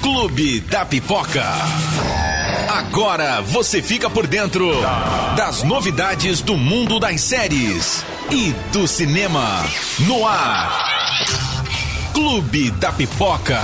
Clube da Pipoca. Agora você fica por dentro das novidades do mundo das séries e do cinema. No ar. Clube da Pipoca.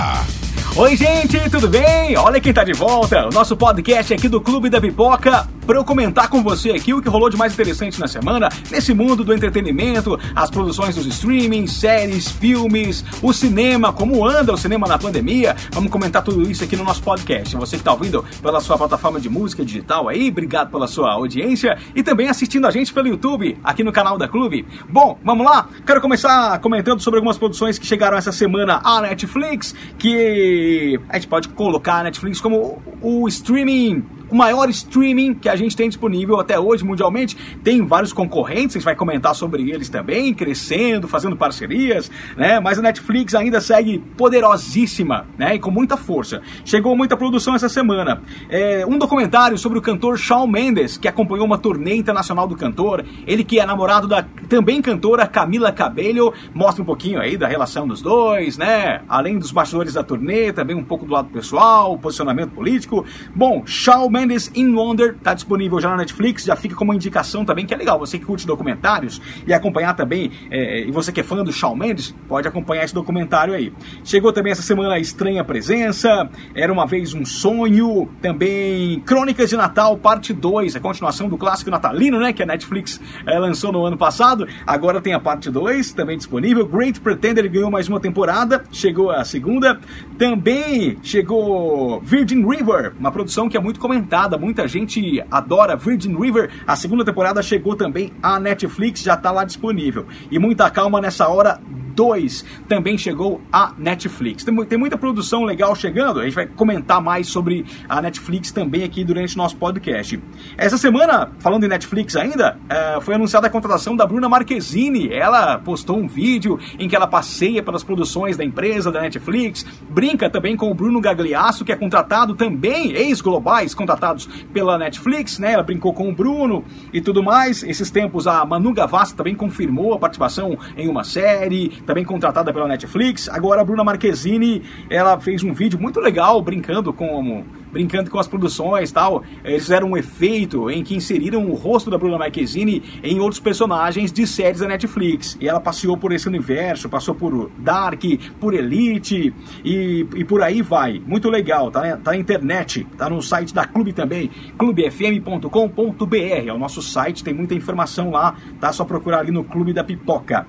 Oi, gente, tudo bem? Olha quem tá de volta. O nosso podcast aqui do Clube da Pipoca para eu comentar com você aqui o que rolou de mais interessante na semana, nesse mundo do entretenimento, as produções dos streamings, séries, filmes, o cinema, como anda o cinema na pandemia. Vamos comentar tudo isso aqui no nosso podcast. Você que está ouvindo pela sua plataforma de música digital aí, obrigado pela sua audiência e também assistindo a gente pelo YouTube, aqui no canal da Clube. Bom, vamos lá? Quero começar comentando sobre algumas produções que chegaram essa semana à Netflix, que a gente pode colocar a Netflix como o streaming o maior streaming que a gente tem disponível até hoje mundialmente. Tem vários concorrentes, a gente vai comentar sobre eles também, crescendo, fazendo parcerias, né? Mas a Netflix ainda segue poderosíssima, né? E com muita força. Chegou muita produção essa semana. É, um documentário sobre o cantor Shawn Mendes, que acompanhou uma turnê internacional do cantor. Ele que é namorado da também cantora Camila Cabello, mostra um pouquinho aí da relação dos dois, né? Além dos bastidores da turnê, também um pouco do lado pessoal, posicionamento político. Bom, Shawn Mendes in Wonder está disponível já na Netflix, já fica como indicação também, que é legal. Você que curte documentários e acompanhar também, é, e você que é fã do Shawn Mendes, pode acompanhar esse documentário aí. Chegou também essa semana Estranha Presença, Era Uma Vez Um Sonho, também Crônicas de Natal, parte 2, a continuação do clássico natalino, né, que a Netflix é, lançou no ano passado. Agora tem a parte 2, também disponível. Great Pretender ganhou mais uma temporada, chegou a segunda. Também chegou Virgin River, uma produção que é muito comentada comentada, muita gente adora Virgin River. A segunda temporada chegou também à Netflix, já está lá disponível. E muita calma nessa hora 2 também chegou à Netflix. Tem, tem, muita produção legal chegando, a gente vai comentar mais sobre a Netflix também aqui durante o nosso podcast. Essa semana, falando em Netflix ainda, é, foi anunciada a contratação da Bruna Marquezine. Ela postou um vídeo em que ela passeia pelas produções da empresa, da Netflix, brinca também com o Bruno Gagliasso, que é contratado também, ex-globais contratados pela Netflix, né? Ela brincou com o Bruno e tudo mais. Esses tempos a Manu Gavassi também confirmou a participação em uma série, também contratada pela Netflix. Agora a Bruna Marquezine, ela fez um vídeo muito legal brincando com brincando com as produções tal. Eles fizeram um efeito em que inseriram o rosto da Bruna Marquezine em outros personagens de séries da Netflix. E ela passeou por esse universo, passou por Dark, por Elite e, e por aí vai. Muito legal, tá, tá na internet, tá no site da Clube também, clubefm.com.br. É o nosso site, tem muita informação lá, tá? Só procurar ali no Clube da Pipoca.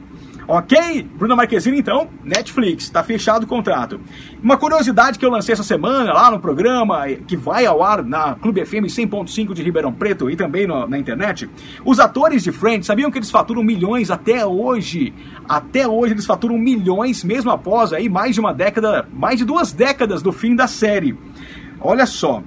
Ok? Bruna Marquezine, então, Netflix, está fechado o contrato. Uma curiosidade que eu lancei essa semana lá no programa, que vai ao ar na Clube FM 100.5 de Ribeirão Preto e também no, na internet, os atores de Friends sabiam que eles faturam milhões até hoje. Até hoje eles faturam milhões, mesmo após aí mais de uma década, mais de duas décadas do fim da série. Olha só,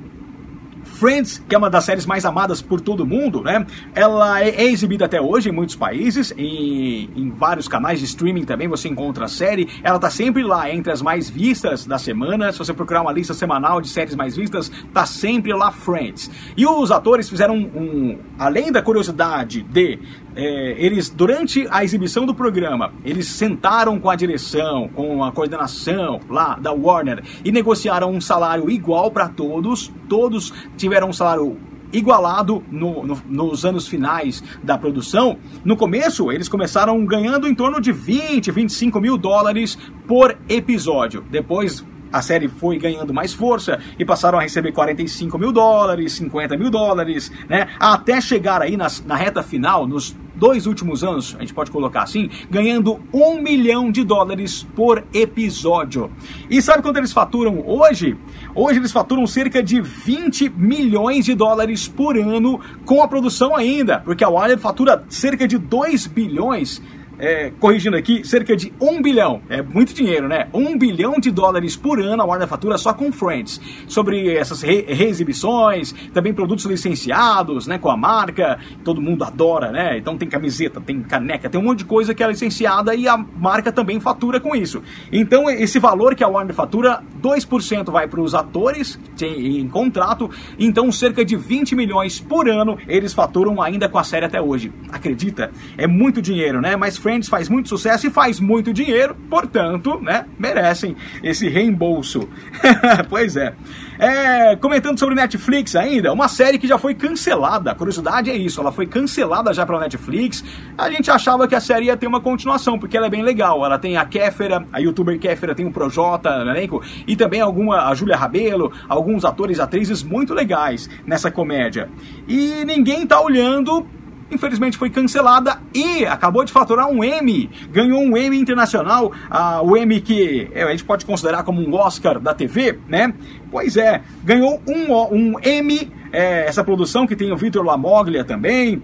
Friends, que é uma das séries mais amadas por todo mundo, né? Ela é, é exibida até hoje em muitos países, em, vários canais de streaming também você encontra a série. Ela tá sempre lá entre as mais vistas da semana. Se você procurar uma lista semanal de séries mais vistas, tá sempre lá Friends. E os atores fizeram um, um além da curiosidade de é, eles, durante a exibição do programa, eles sentaram com a direção, com a coordenação lá da Warner e negociaram um salário igual para todos. Todos tiveram um salário igualado no, no, nos anos finais da produção. No começo, eles começaram ganhando em torno de 20, 25 mil dólares por episódio. Depois a série foi ganhando mais força e passaram a receber 45 mil dólares, 50 mil dólares, né? Até chegar aí nas, na reta final, nos dois últimos anos, a gente pode colocar assim, ganhando um milhão de dólares por episódio. E sabe quanto eles faturam hoje? Hoje eles faturam cerca de 20 milhões de dólares por ano com a produção ainda, porque a Warner fatura cerca de 2 bilhões é, corrigindo aqui, cerca de 1 bilhão, é muito dinheiro, né? 1 bilhão de dólares por ano a Warner fatura só com Friends. Sobre essas re reexibições, também produtos licenciados, né, com a marca, todo mundo adora, né? Então tem camiseta, tem caneca, tem um monte de coisa que é licenciada e a marca também fatura com isso. Então esse valor que a Warner fatura, 2% vai para os atores em, em contrato, então cerca de 20 milhões por ano eles faturam ainda com a série até hoje. Acredita? É muito dinheiro, né? Mas Friends faz muito sucesso e faz muito dinheiro, portanto, né, merecem esse reembolso. pois é. é. Comentando sobre Netflix ainda, uma série que já foi cancelada. A curiosidade é isso, ela foi cancelada já pela Netflix. A gente achava que a série ia ter uma continuação, porque ela é bem legal. Ela tem a Kéfera, a youtuber Kéfera tem o Projota no elenco, e também alguma, a Júlia Rabelo, alguns atores e atrizes muito legais nessa comédia. E ninguém tá olhando infelizmente foi cancelada e acabou de faturar um Emmy, ganhou um Emmy internacional, uh, o Emmy que é, a gente pode considerar como um Oscar da TV, né? Pois é, ganhou um, um Emmy, é, essa produção que tem o Victor Lamoglia também,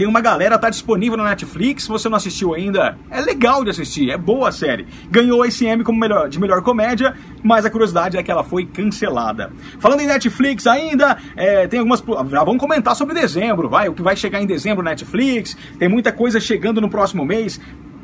tem uma galera, tá disponível na Netflix. Se você não assistiu ainda, é legal de assistir, é boa a série. Ganhou esse M como melhor, de melhor comédia, mas a curiosidade é que ela foi cancelada. Falando em Netflix ainda, é, tem algumas. Já vamos comentar sobre dezembro, vai. O que vai chegar em dezembro Netflix. Tem muita coisa chegando no próximo mês.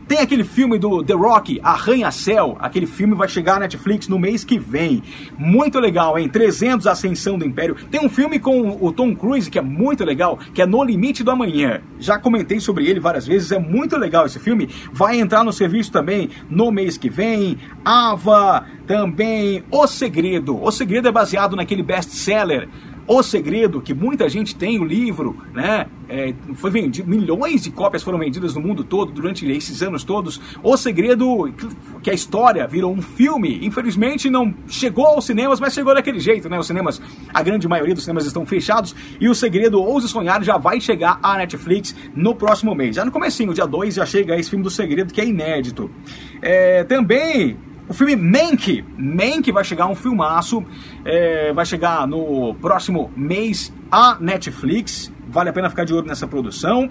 Tem aquele filme do The Rock, Arranha-Céu. Aquele filme vai chegar na Netflix no mês que vem. Muito legal, hein? 300 Ascensão do Império. Tem um filme com o Tom Cruise que é muito legal, que é No Limite do Amanhã. Já comentei sobre ele várias vezes, é muito legal esse filme. Vai entrar no serviço também no mês que vem. Ava, também O Segredo. O Segredo é baseado naquele best-seller o Segredo, que muita gente tem o livro, né? É, foi vendido, milhões de cópias foram vendidas no mundo todo durante esses anos todos. O Segredo, que a história virou um filme, infelizmente não chegou aos cinemas, mas chegou daquele jeito, né? Os cinemas, a grande maioria dos cinemas estão fechados e o Segredo Ouse Sonhar já vai chegar à Netflix no próximo mês. Já no comecinho, dia 2, já chega esse filme do Segredo que é inédito. É, também o filme Mank, Mank vai chegar um filmaço, é, vai chegar no próximo mês a Netflix, vale a pena ficar de olho nessa produção.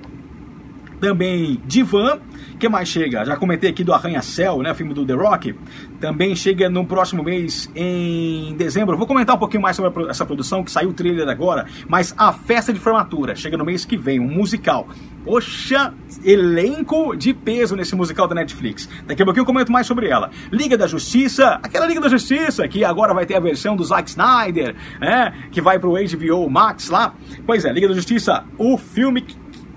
Também Divan, que mais chega? Já comentei aqui do Arranha-Céu, né, filme do The Rock. Também chega no próximo mês, em dezembro. Vou comentar um pouquinho mais sobre essa produção, que saiu o trailer agora. Mas a festa de formatura chega no mês que vem, um musical. Poxa, elenco de peso nesse musical da Netflix. Daqui a pouquinho eu comento mais sobre ela. Liga da Justiça, aquela Liga da Justiça que agora vai ter a versão do Zack Snyder, né? Que vai pro HBO Max lá. Pois é, Liga da Justiça, o filme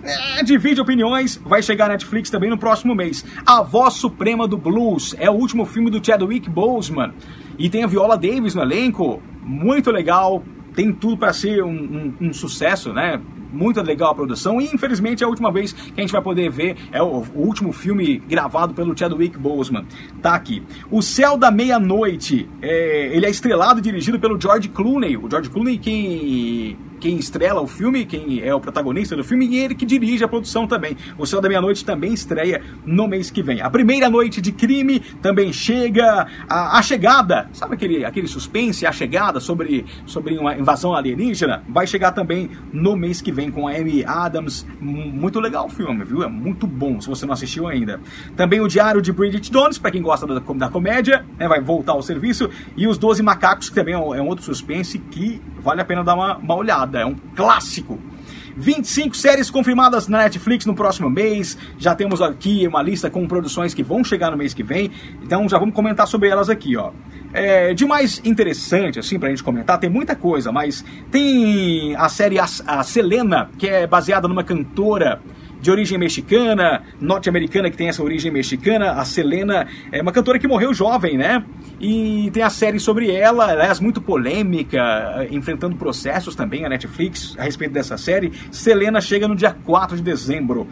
é, divide opiniões, vai chegar na Netflix também no próximo mês. A Voz Suprema do Blues é o último filme do Chadwick Boseman e tem a Viola Davis no elenco, muito legal, tem tudo para ser um, um, um, sucesso, né? Muito legal a produção e infelizmente é a última vez que a gente vai poder ver é o, o último filme gravado pelo Chadwick Boseman. Tá aqui. O Céu da Meia-Noite, é, ele é estrelado e dirigido pelo George Clooney. O George Clooney que quem estrela o filme, quem é o protagonista do filme, e ele que dirige a produção também. O Céu da Meia-Noite também estreia no mês que vem. A primeira noite de crime também chega. A, a chegada, sabe aquele, aquele suspense, a chegada sobre, sobre uma invasão alienígena? Vai chegar também no mês que vem com a Amy Adams. Muito legal o filme, viu? É muito bom, se você não assistiu ainda. Também o Diário de Bridget Jones, para quem gosta da, da comédia, né, vai voltar ao serviço. E os Doze Macacos, que também é um, é um outro suspense que vale a pena dar uma, uma olhada é um clássico. 25 séries confirmadas na Netflix no próximo mês. Já temos aqui uma lista com produções que vão chegar no mês que vem. Então já vamos comentar sobre elas aqui, ó. É, de mais interessante, assim, pra gente comentar, tem muita coisa, mas tem a série a, a Selena, que é baseada numa cantora de origem mexicana, norte-americana que tem essa origem mexicana. A Selena é uma cantora que morreu jovem, né? E tem a série sobre ela, aliás, muito polêmica, enfrentando processos também, a Netflix, a respeito dessa série. Selena chega no dia 4 de dezembro.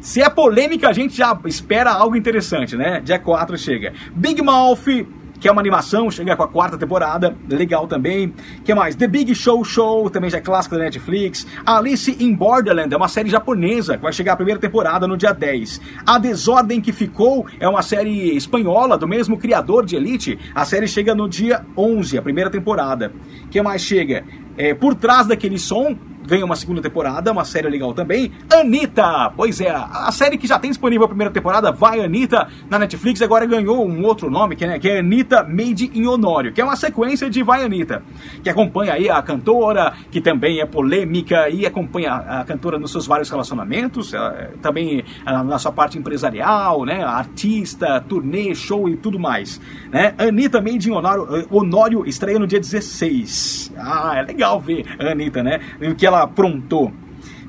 Se é polêmica, a gente já espera algo interessante, né? Dia 4 chega. Big Mouth que é uma animação, chega com a quarta temporada, legal também. que mais? The Big Show Show, também já é clássica da Netflix. Alice in Borderland, é uma série japonesa, que vai chegar a primeira temporada no dia 10. A Desordem que Ficou é uma série espanhola, do mesmo criador de Elite. A série chega no dia 11, a primeira temporada. que mais chega? É, Por Trás Daquele Som, ganha uma segunda temporada, uma série legal também. Anitta! Pois é, a série que já tem disponível a primeira temporada, vai Anitta, na Netflix, agora ganhou um outro nome, que, né, que é Anitta Made in Honório, que é uma sequência de Vai Anitta, que acompanha aí a cantora, que também é polêmica e acompanha a cantora nos seus vários relacionamentos, também na sua parte empresarial, né, artista, turnê, show e tudo mais. Né? Anitta Made in Honório, Honório estreia no dia 16. Ah, é legal ver a Anitta, né? O que ela aprontou.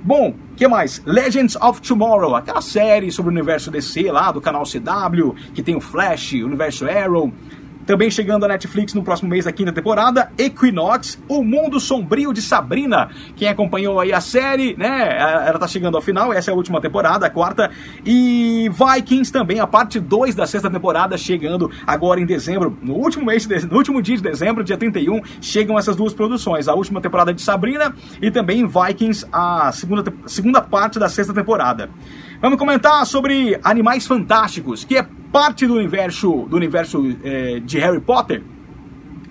Bom, que mais? Legends of Tomorrow, aquela série sobre o universo DC lá do canal CW, que tem o Flash, o universo Arrow. Também chegando à Netflix no próximo mês, a quinta temporada, Equinox, O Mundo Sombrio de Sabrina. Quem acompanhou aí a série, né? Ela tá chegando ao final, essa é a última temporada, a quarta. E Vikings também, a parte 2 da sexta temporada, chegando agora em dezembro. No último mês, no último dia de dezembro, dia 31, chegam essas duas produções. A última temporada de Sabrina e também Vikings, a segunda, segunda parte da sexta temporada. Vamos comentar sobre Animais Fantásticos, que é parte do universo, do universo é, de Harry Potter.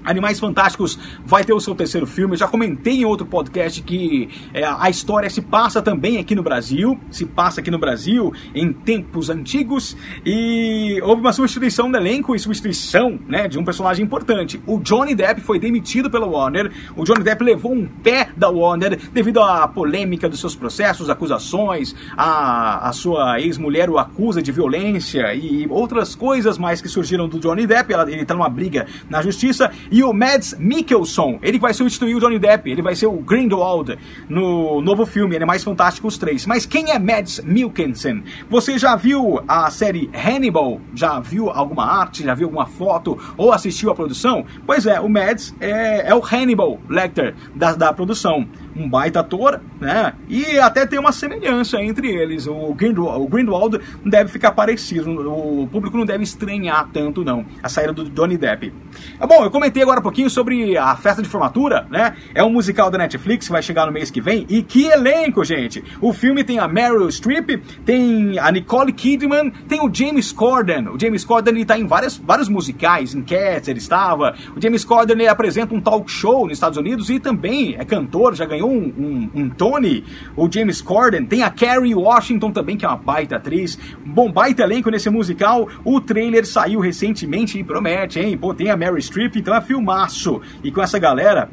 Animais Fantásticos vai ter o seu terceiro filme. Eu já comentei em outro podcast que é, a história se passa também aqui no Brasil, se passa aqui no Brasil em tempos antigos e houve uma substituição no elenco e substituição né, de um personagem importante. O Johnny Depp foi demitido pela Warner. O Johnny Depp levou um pé da Warner devido à polêmica dos seus processos, acusações, a, a sua ex-mulher o acusa de violência e outras coisas mais que surgiram do Johnny Depp. Ele está numa briga na justiça e o Mads Mikkelsen, ele vai substituir o Johnny Depp, ele vai ser o Grindelwald no novo filme Animais Fantásticos 3. Mas quem é Mads Mikkelsen? Você já viu a série Hannibal? Já viu alguma arte? Já viu alguma foto? Ou assistiu a produção? Pois é, o Mads é, é o Hannibal Lecter da, da produção um baita ator, né? E até tem uma semelhança entre eles. O Grindelwald, o Grindelwald deve ficar parecido, o público não deve estranhar tanto, não, a saída do Johnny Depp. Ah, bom, eu comentei agora um pouquinho sobre a festa de formatura, né? É um musical da Netflix que vai chegar no mês que vem. E que elenco, gente! O filme tem a Meryl Streep, tem a Nicole Kidman, tem o James Corden. O James Corden ele tá em várias, vários musicais, em Cats ele estava. O James Corden ele apresenta um talk show nos Estados Unidos e também é cantor, já ganhou um, um, um, Tony, o James Corden, tem a Carrie Washington também, que é uma baita atriz. Bom, baita elenco nesse musical. O trailer saiu recentemente e promete, hein? Pô, tem a Mary Streep, então é filmaço. E com essa galera,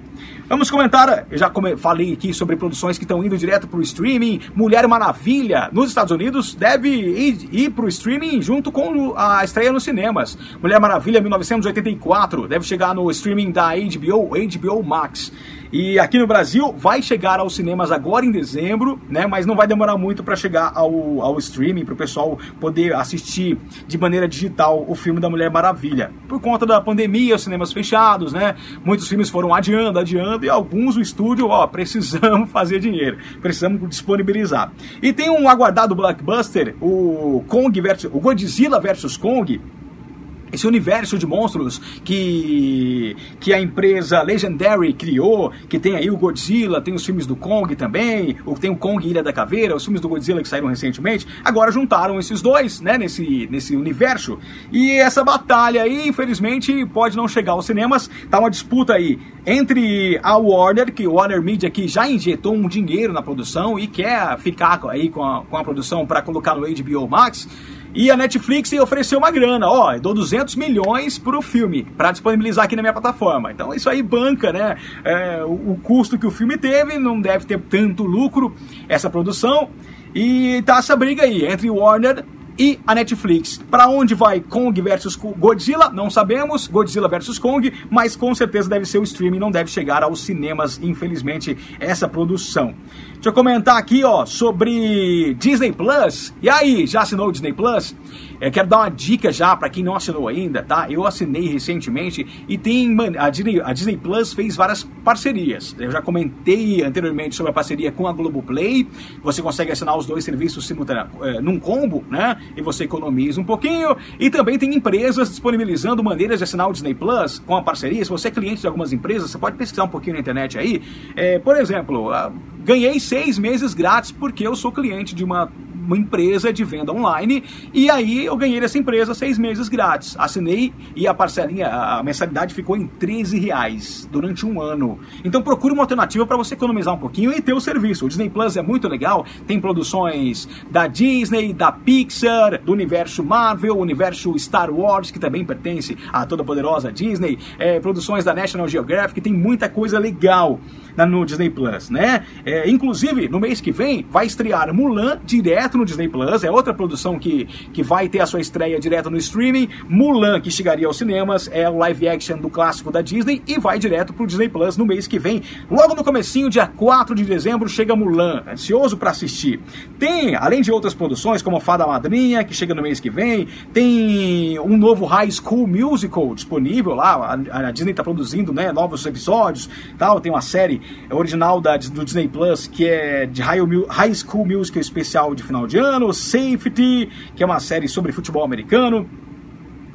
Vamos comentar, eu já falei aqui sobre produções que estão indo direto para o streaming. Mulher Maravilha, nos Estados Unidos, deve ir, ir para o streaming junto com a estreia nos cinemas. Mulher Maravilha 1984 deve chegar no streaming da HBO, HBO Max. E aqui no Brasil vai chegar aos cinemas agora em dezembro, né? Mas não vai demorar muito para chegar ao, ao streaming, para o pessoal poder assistir de maneira digital o filme da Mulher Maravilha. Por conta da pandemia, os cinemas fechados, né? Muitos filmes foram adiando, adiando, e alguns o estúdio, ó, precisamos fazer dinheiro, precisamos disponibilizar. E tem um aguardado blockbuster, o Kong versus, o Godzilla versus Kong, esse universo de monstros que, que a empresa Legendary criou, que tem aí o Godzilla, tem os filmes do Kong também, tem o Kong Ilha da Caveira, os filmes do Godzilla que saíram recentemente, agora juntaram esses dois, né, nesse, nesse universo. E essa batalha aí, infelizmente, pode não chegar aos cinemas, tá uma disputa aí entre a Warner, que Warner Media que já injetou um dinheiro na produção e quer ficar aí com a, com a produção para colocar no HBO Max, e a Netflix ofereceu uma grana, ó, dou 200 milhões pro filme, para disponibilizar aqui na minha plataforma. Então isso aí banca, né? É, o, o custo que o filme teve, não deve ter tanto lucro essa produção. E tá essa briga aí entre Warner e a Netflix. Para onde vai Kong versus Godzilla? Não sabemos. Godzilla versus Kong, mas com certeza deve ser o streaming, não deve chegar aos cinemas, infelizmente, essa produção. Deixa eu comentar aqui, ó, sobre Disney Plus. E aí, já assinou o Disney Plus? Eu quero dar uma dica já para quem não assinou ainda, tá? Eu assinei recentemente e tem a Disney, a Disney Plus fez várias parcerias. Eu já comentei anteriormente sobre a parceria com a Globoplay. Você consegue assinar os dois serviços simultaneamente é, num combo, né? E você economiza um pouquinho. E também tem empresas disponibilizando maneiras de assinar o Disney Plus com a parceria. Se você é cliente de algumas empresas, você pode pesquisar um pouquinho na internet aí. É, por exemplo, ganhei seis meses grátis porque eu sou cliente de uma uma empresa de venda online e aí eu ganhei dessa empresa seis meses grátis. Assinei e a parcelinha, a mensalidade ficou em 13 reais durante um ano. Então procure uma alternativa para você economizar um pouquinho e ter o serviço. O Disney Plus é muito legal, tem produções da Disney, da Pixar, do universo Marvel, universo Star Wars, que também pertence à toda poderosa Disney, é, produções da National Geographic, tem muita coisa legal no Disney Plus, né? É, inclusive, no mês que vem vai estrear Mulan direto no Disney Plus, é outra produção que, que vai ter a sua estreia direto no streaming. Mulan, que chegaria aos cinemas, é o live action do clássico da Disney e vai direto pro Disney Plus no mês que vem. Logo no comecinho, dia 4 de dezembro, chega Mulan, ansioso para assistir. Tem, além de outras produções, como Fada Madrinha, que chega no mês que vem, tem um novo High School Musical disponível lá, a, a Disney está produzindo né, novos episódios, tal, tem uma série original da, do Disney Plus que é de High, High School Musical especial de final de ano, Safety, que é uma série sobre futebol americano,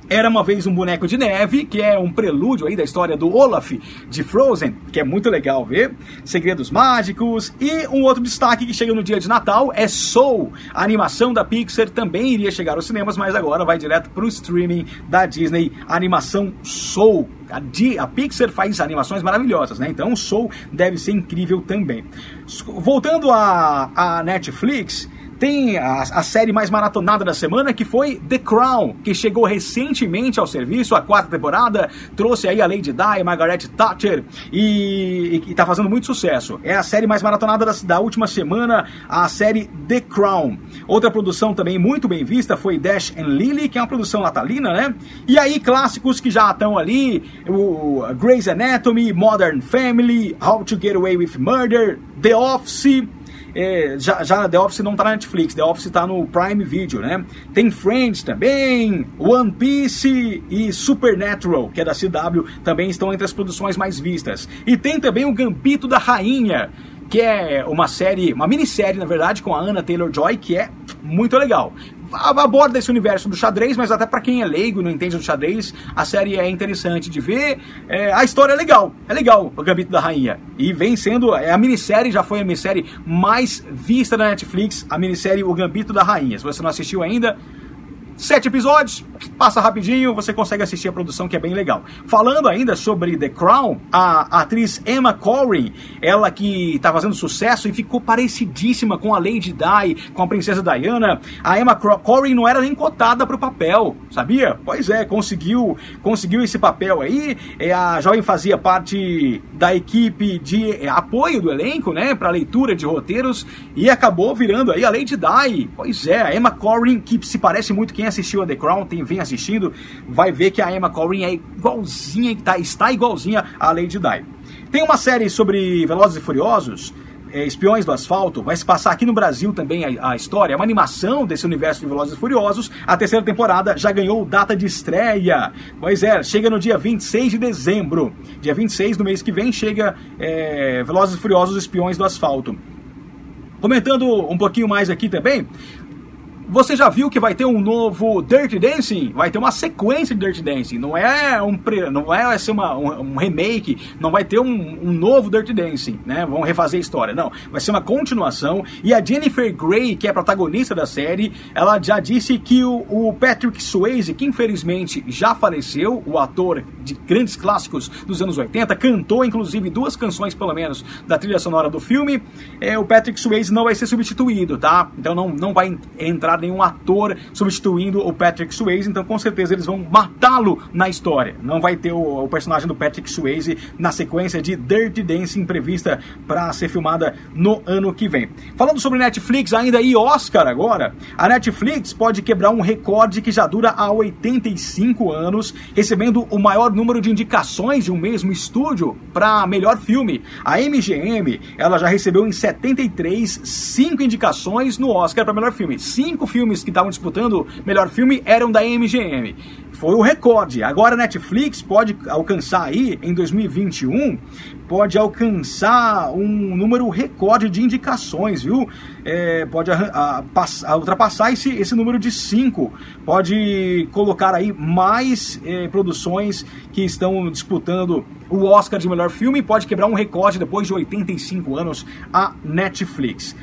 era uma vez um boneco de neve, que é um prelúdio aí da história do Olaf de Frozen, que é muito legal ver. Segredos Mágicos. E um outro destaque que chega no dia de Natal é Soul. A animação da Pixar também iria chegar aos cinemas, mas agora vai direto para o streaming da Disney. A animação Soul. A, a, Pixar faz animações maravilhosas, né? Então Soul deve ser incrível também. Voltando à Netflix, tem a, a, série mais maratonada da semana que foi The Crown, que chegou recentemente ao serviço, a quarta temporada, trouxe aí a Lady Di, Margaret Thatcher e, e, e tá fazendo muito sucesso. É a série mais maratonada da, da, última semana, a série The Crown. Outra produção também muito bem vista foi Dash and Lily, que é uma produção natalina, né? E aí clássicos que já estão ali, o Grey's Anatomy, Modern Family, How to Get Away with Murder, The Office, é, já, já The Office não tá na Netflix, The Office tá no Prime Video, né? Tem Friends também, One Piece e Supernatural, que é da CW, também estão entre as produções mais vistas. E tem também o Gambito da Rainha, que é uma série, uma minissérie, na verdade, com a Anna Taylor-Joy, que é muito legal aborda esse universo do xadrez, mas até para quem é leigo e não entende do xadrez, a série é interessante de ver. É, a história é legal, é legal, o Gambito da Rainha. E vem sendo, é, a minissérie já foi a minissérie mais vista da Netflix, a minissérie O Gambito da Rainha. Se você não assistiu ainda, Sete episódios, passa rapidinho, você consegue assistir a produção que é bem legal. Falando ainda sobre The Crown, a, atriz Emma Corrin, ela que está fazendo sucesso e ficou parecidíssima com a Lady Di, com a princesa Diana. A Emma Corrin não era nem cotada para o papel, sabia? Pois é, conseguiu, conseguiu esse papel aí. É, a jovem fazia parte da equipe de é, apoio do elenco, né, para leitura de roteiros e acabou virando aí a Lady Di. Pois é, a Emma Corrin que se parece muito quem assistiu a The Crown, tem, vem assistindo, vai ver que a Emma Corrin é igualzinha, tá, está igualzinha a Lady Di. Tem uma série sobre Velozes e Furiosos, é, Espiões do Asfalto, vai se passar aqui no Brasil também a, a, história, é uma animação desse universo de Velozes e Furiosos. A terceira temporada já ganhou data de estreia. Pois é, chega no dia 26 de dezembro. Dia 26 do mês que vem chega é, Velozes e Furiosos Espiões do Asfalto. Comentando um pouquinho mais aqui também, você já viu que vai ter um novo Dirty Dancing? Vai ter uma sequência de Dirty Dancing. Não é um pre, não é ser uma, um, um, remake, não vai ter um, um, novo Dirty Dancing, né? Vão refazer a história. Não, vai ser uma continuação. E a Jennifer Grey, que é a protagonista da série, ela já disse que o, o Patrick Swayze, que infelizmente já faleceu, o ator de grandes clássicos dos anos 80, cantou inclusive duas canções pelo menos da trilha sonora do filme. É, o Patrick Swayze não vai ser substituído, tá? Então não, não vai entrar nenhum ator substituindo o Patrick Swayze, então com certeza eles vão matá-lo na história. Não vai ter o, o, personagem do Patrick Swayze na sequência de Dirty Dancing prevista para ser filmada no ano que vem. Falando sobre Netflix ainda e Oscar agora, a Netflix pode quebrar um recorde que já dura há 85 anos, recebendo o maior número de indicações de um mesmo estúdio para melhor filme. A MGM, ela já recebeu em 73 cinco indicações no Oscar para melhor filme. Cinco cinco filmes que estavam disputando melhor filme eram da MGM. Foi o recorde. Agora a Netflix pode alcançar aí, em 2021, pode alcançar um número recorde de indicações, viu? É, pode a, a, ultrapassar esse, esse número de cinco. Pode colocar aí mais é, produções que estão disputando o Oscar de melhor filme. Pode quebrar um recorde depois de 85 anos a Netflix.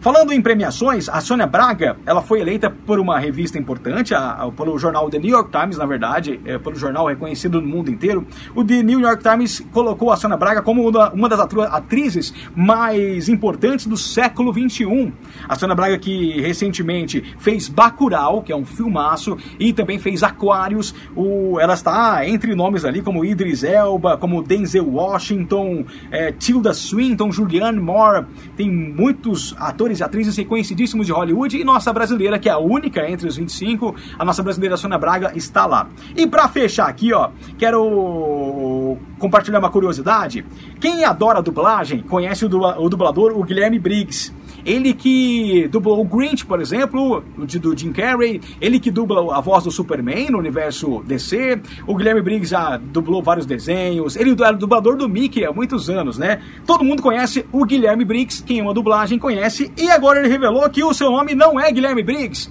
Falando em premiações, a Sônia Braga, ela foi eleita por uma revista importante, a, a, pelo jornal The New York Times, na verdade, é, pelo jornal reconhecido no mundo inteiro. O The New York Times colocou a Sônia Braga como uma, uma das atrizes mais importantes do século XXI. A Sônia Braga que recentemente fez Bacurau, que é um filmaço, e também fez Aquários. O, ela está entre nomes ali como Idris Elba, como Denzel Washington, é, Tilda Swinton, Julianne Moore. Tem muitos atores atores e atrizes reconhecidíssimos de Hollywood e nossa brasileira, que é a única entre os 25, a nossa brasileira Sônia Braga está lá. E para fechar aqui, ó, quero compartilhar uma curiosidade. Quem adora dublagem conhece o dublador, o Guilherme Briggs. Ele que dublou o Grinch, por exemplo, do Jim Carrey, ele que dubla a voz do Superman no universo DC, o Guilherme Briggs já dublou vários desenhos, ele era dublador do Mickey há muitos anos, né? Todo mundo conhece o Guilherme Briggs, quem ama dublagem conhece, e agora ele revelou que o seu nome não é Guilherme Briggs.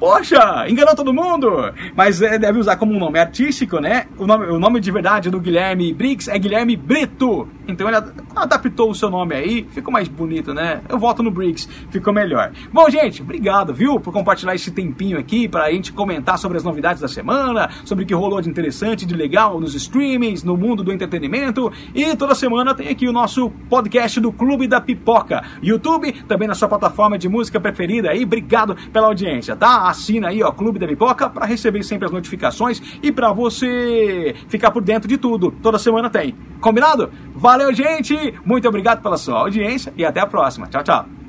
Poxa, enganou todo mundo! Mas é, deve usar como um nome artístico, né? O nome, o nome de verdade do Guilherme Briggs é Guilherme Brito. Então ele adaptou o seu nome aí, ficou mais bonito, né? Eu voto no Briggs, ficou melhor. Bom, gente, obrigado, viu, por compartilhar esse tempinho aqui pra gente comentar sobre as novidades da semana, sobre o que rolou de interessante, de legal nos streamings, no mundo do entretenimento. E toda semana tem aqui o nosso podcast do Clube da Pipoca. YouTube, também na sua plataforma de música preferida aí. Obrigado pela audiência, tá? Assina aí, ó, Clube da Pipoca, para receber sempre as notificações e para você ficar por dentro de tudo. Toda semana tem. Combinado? Valeu, gente! Muito obrigado pela sua audiência e até a próxima. Tchau, tchau.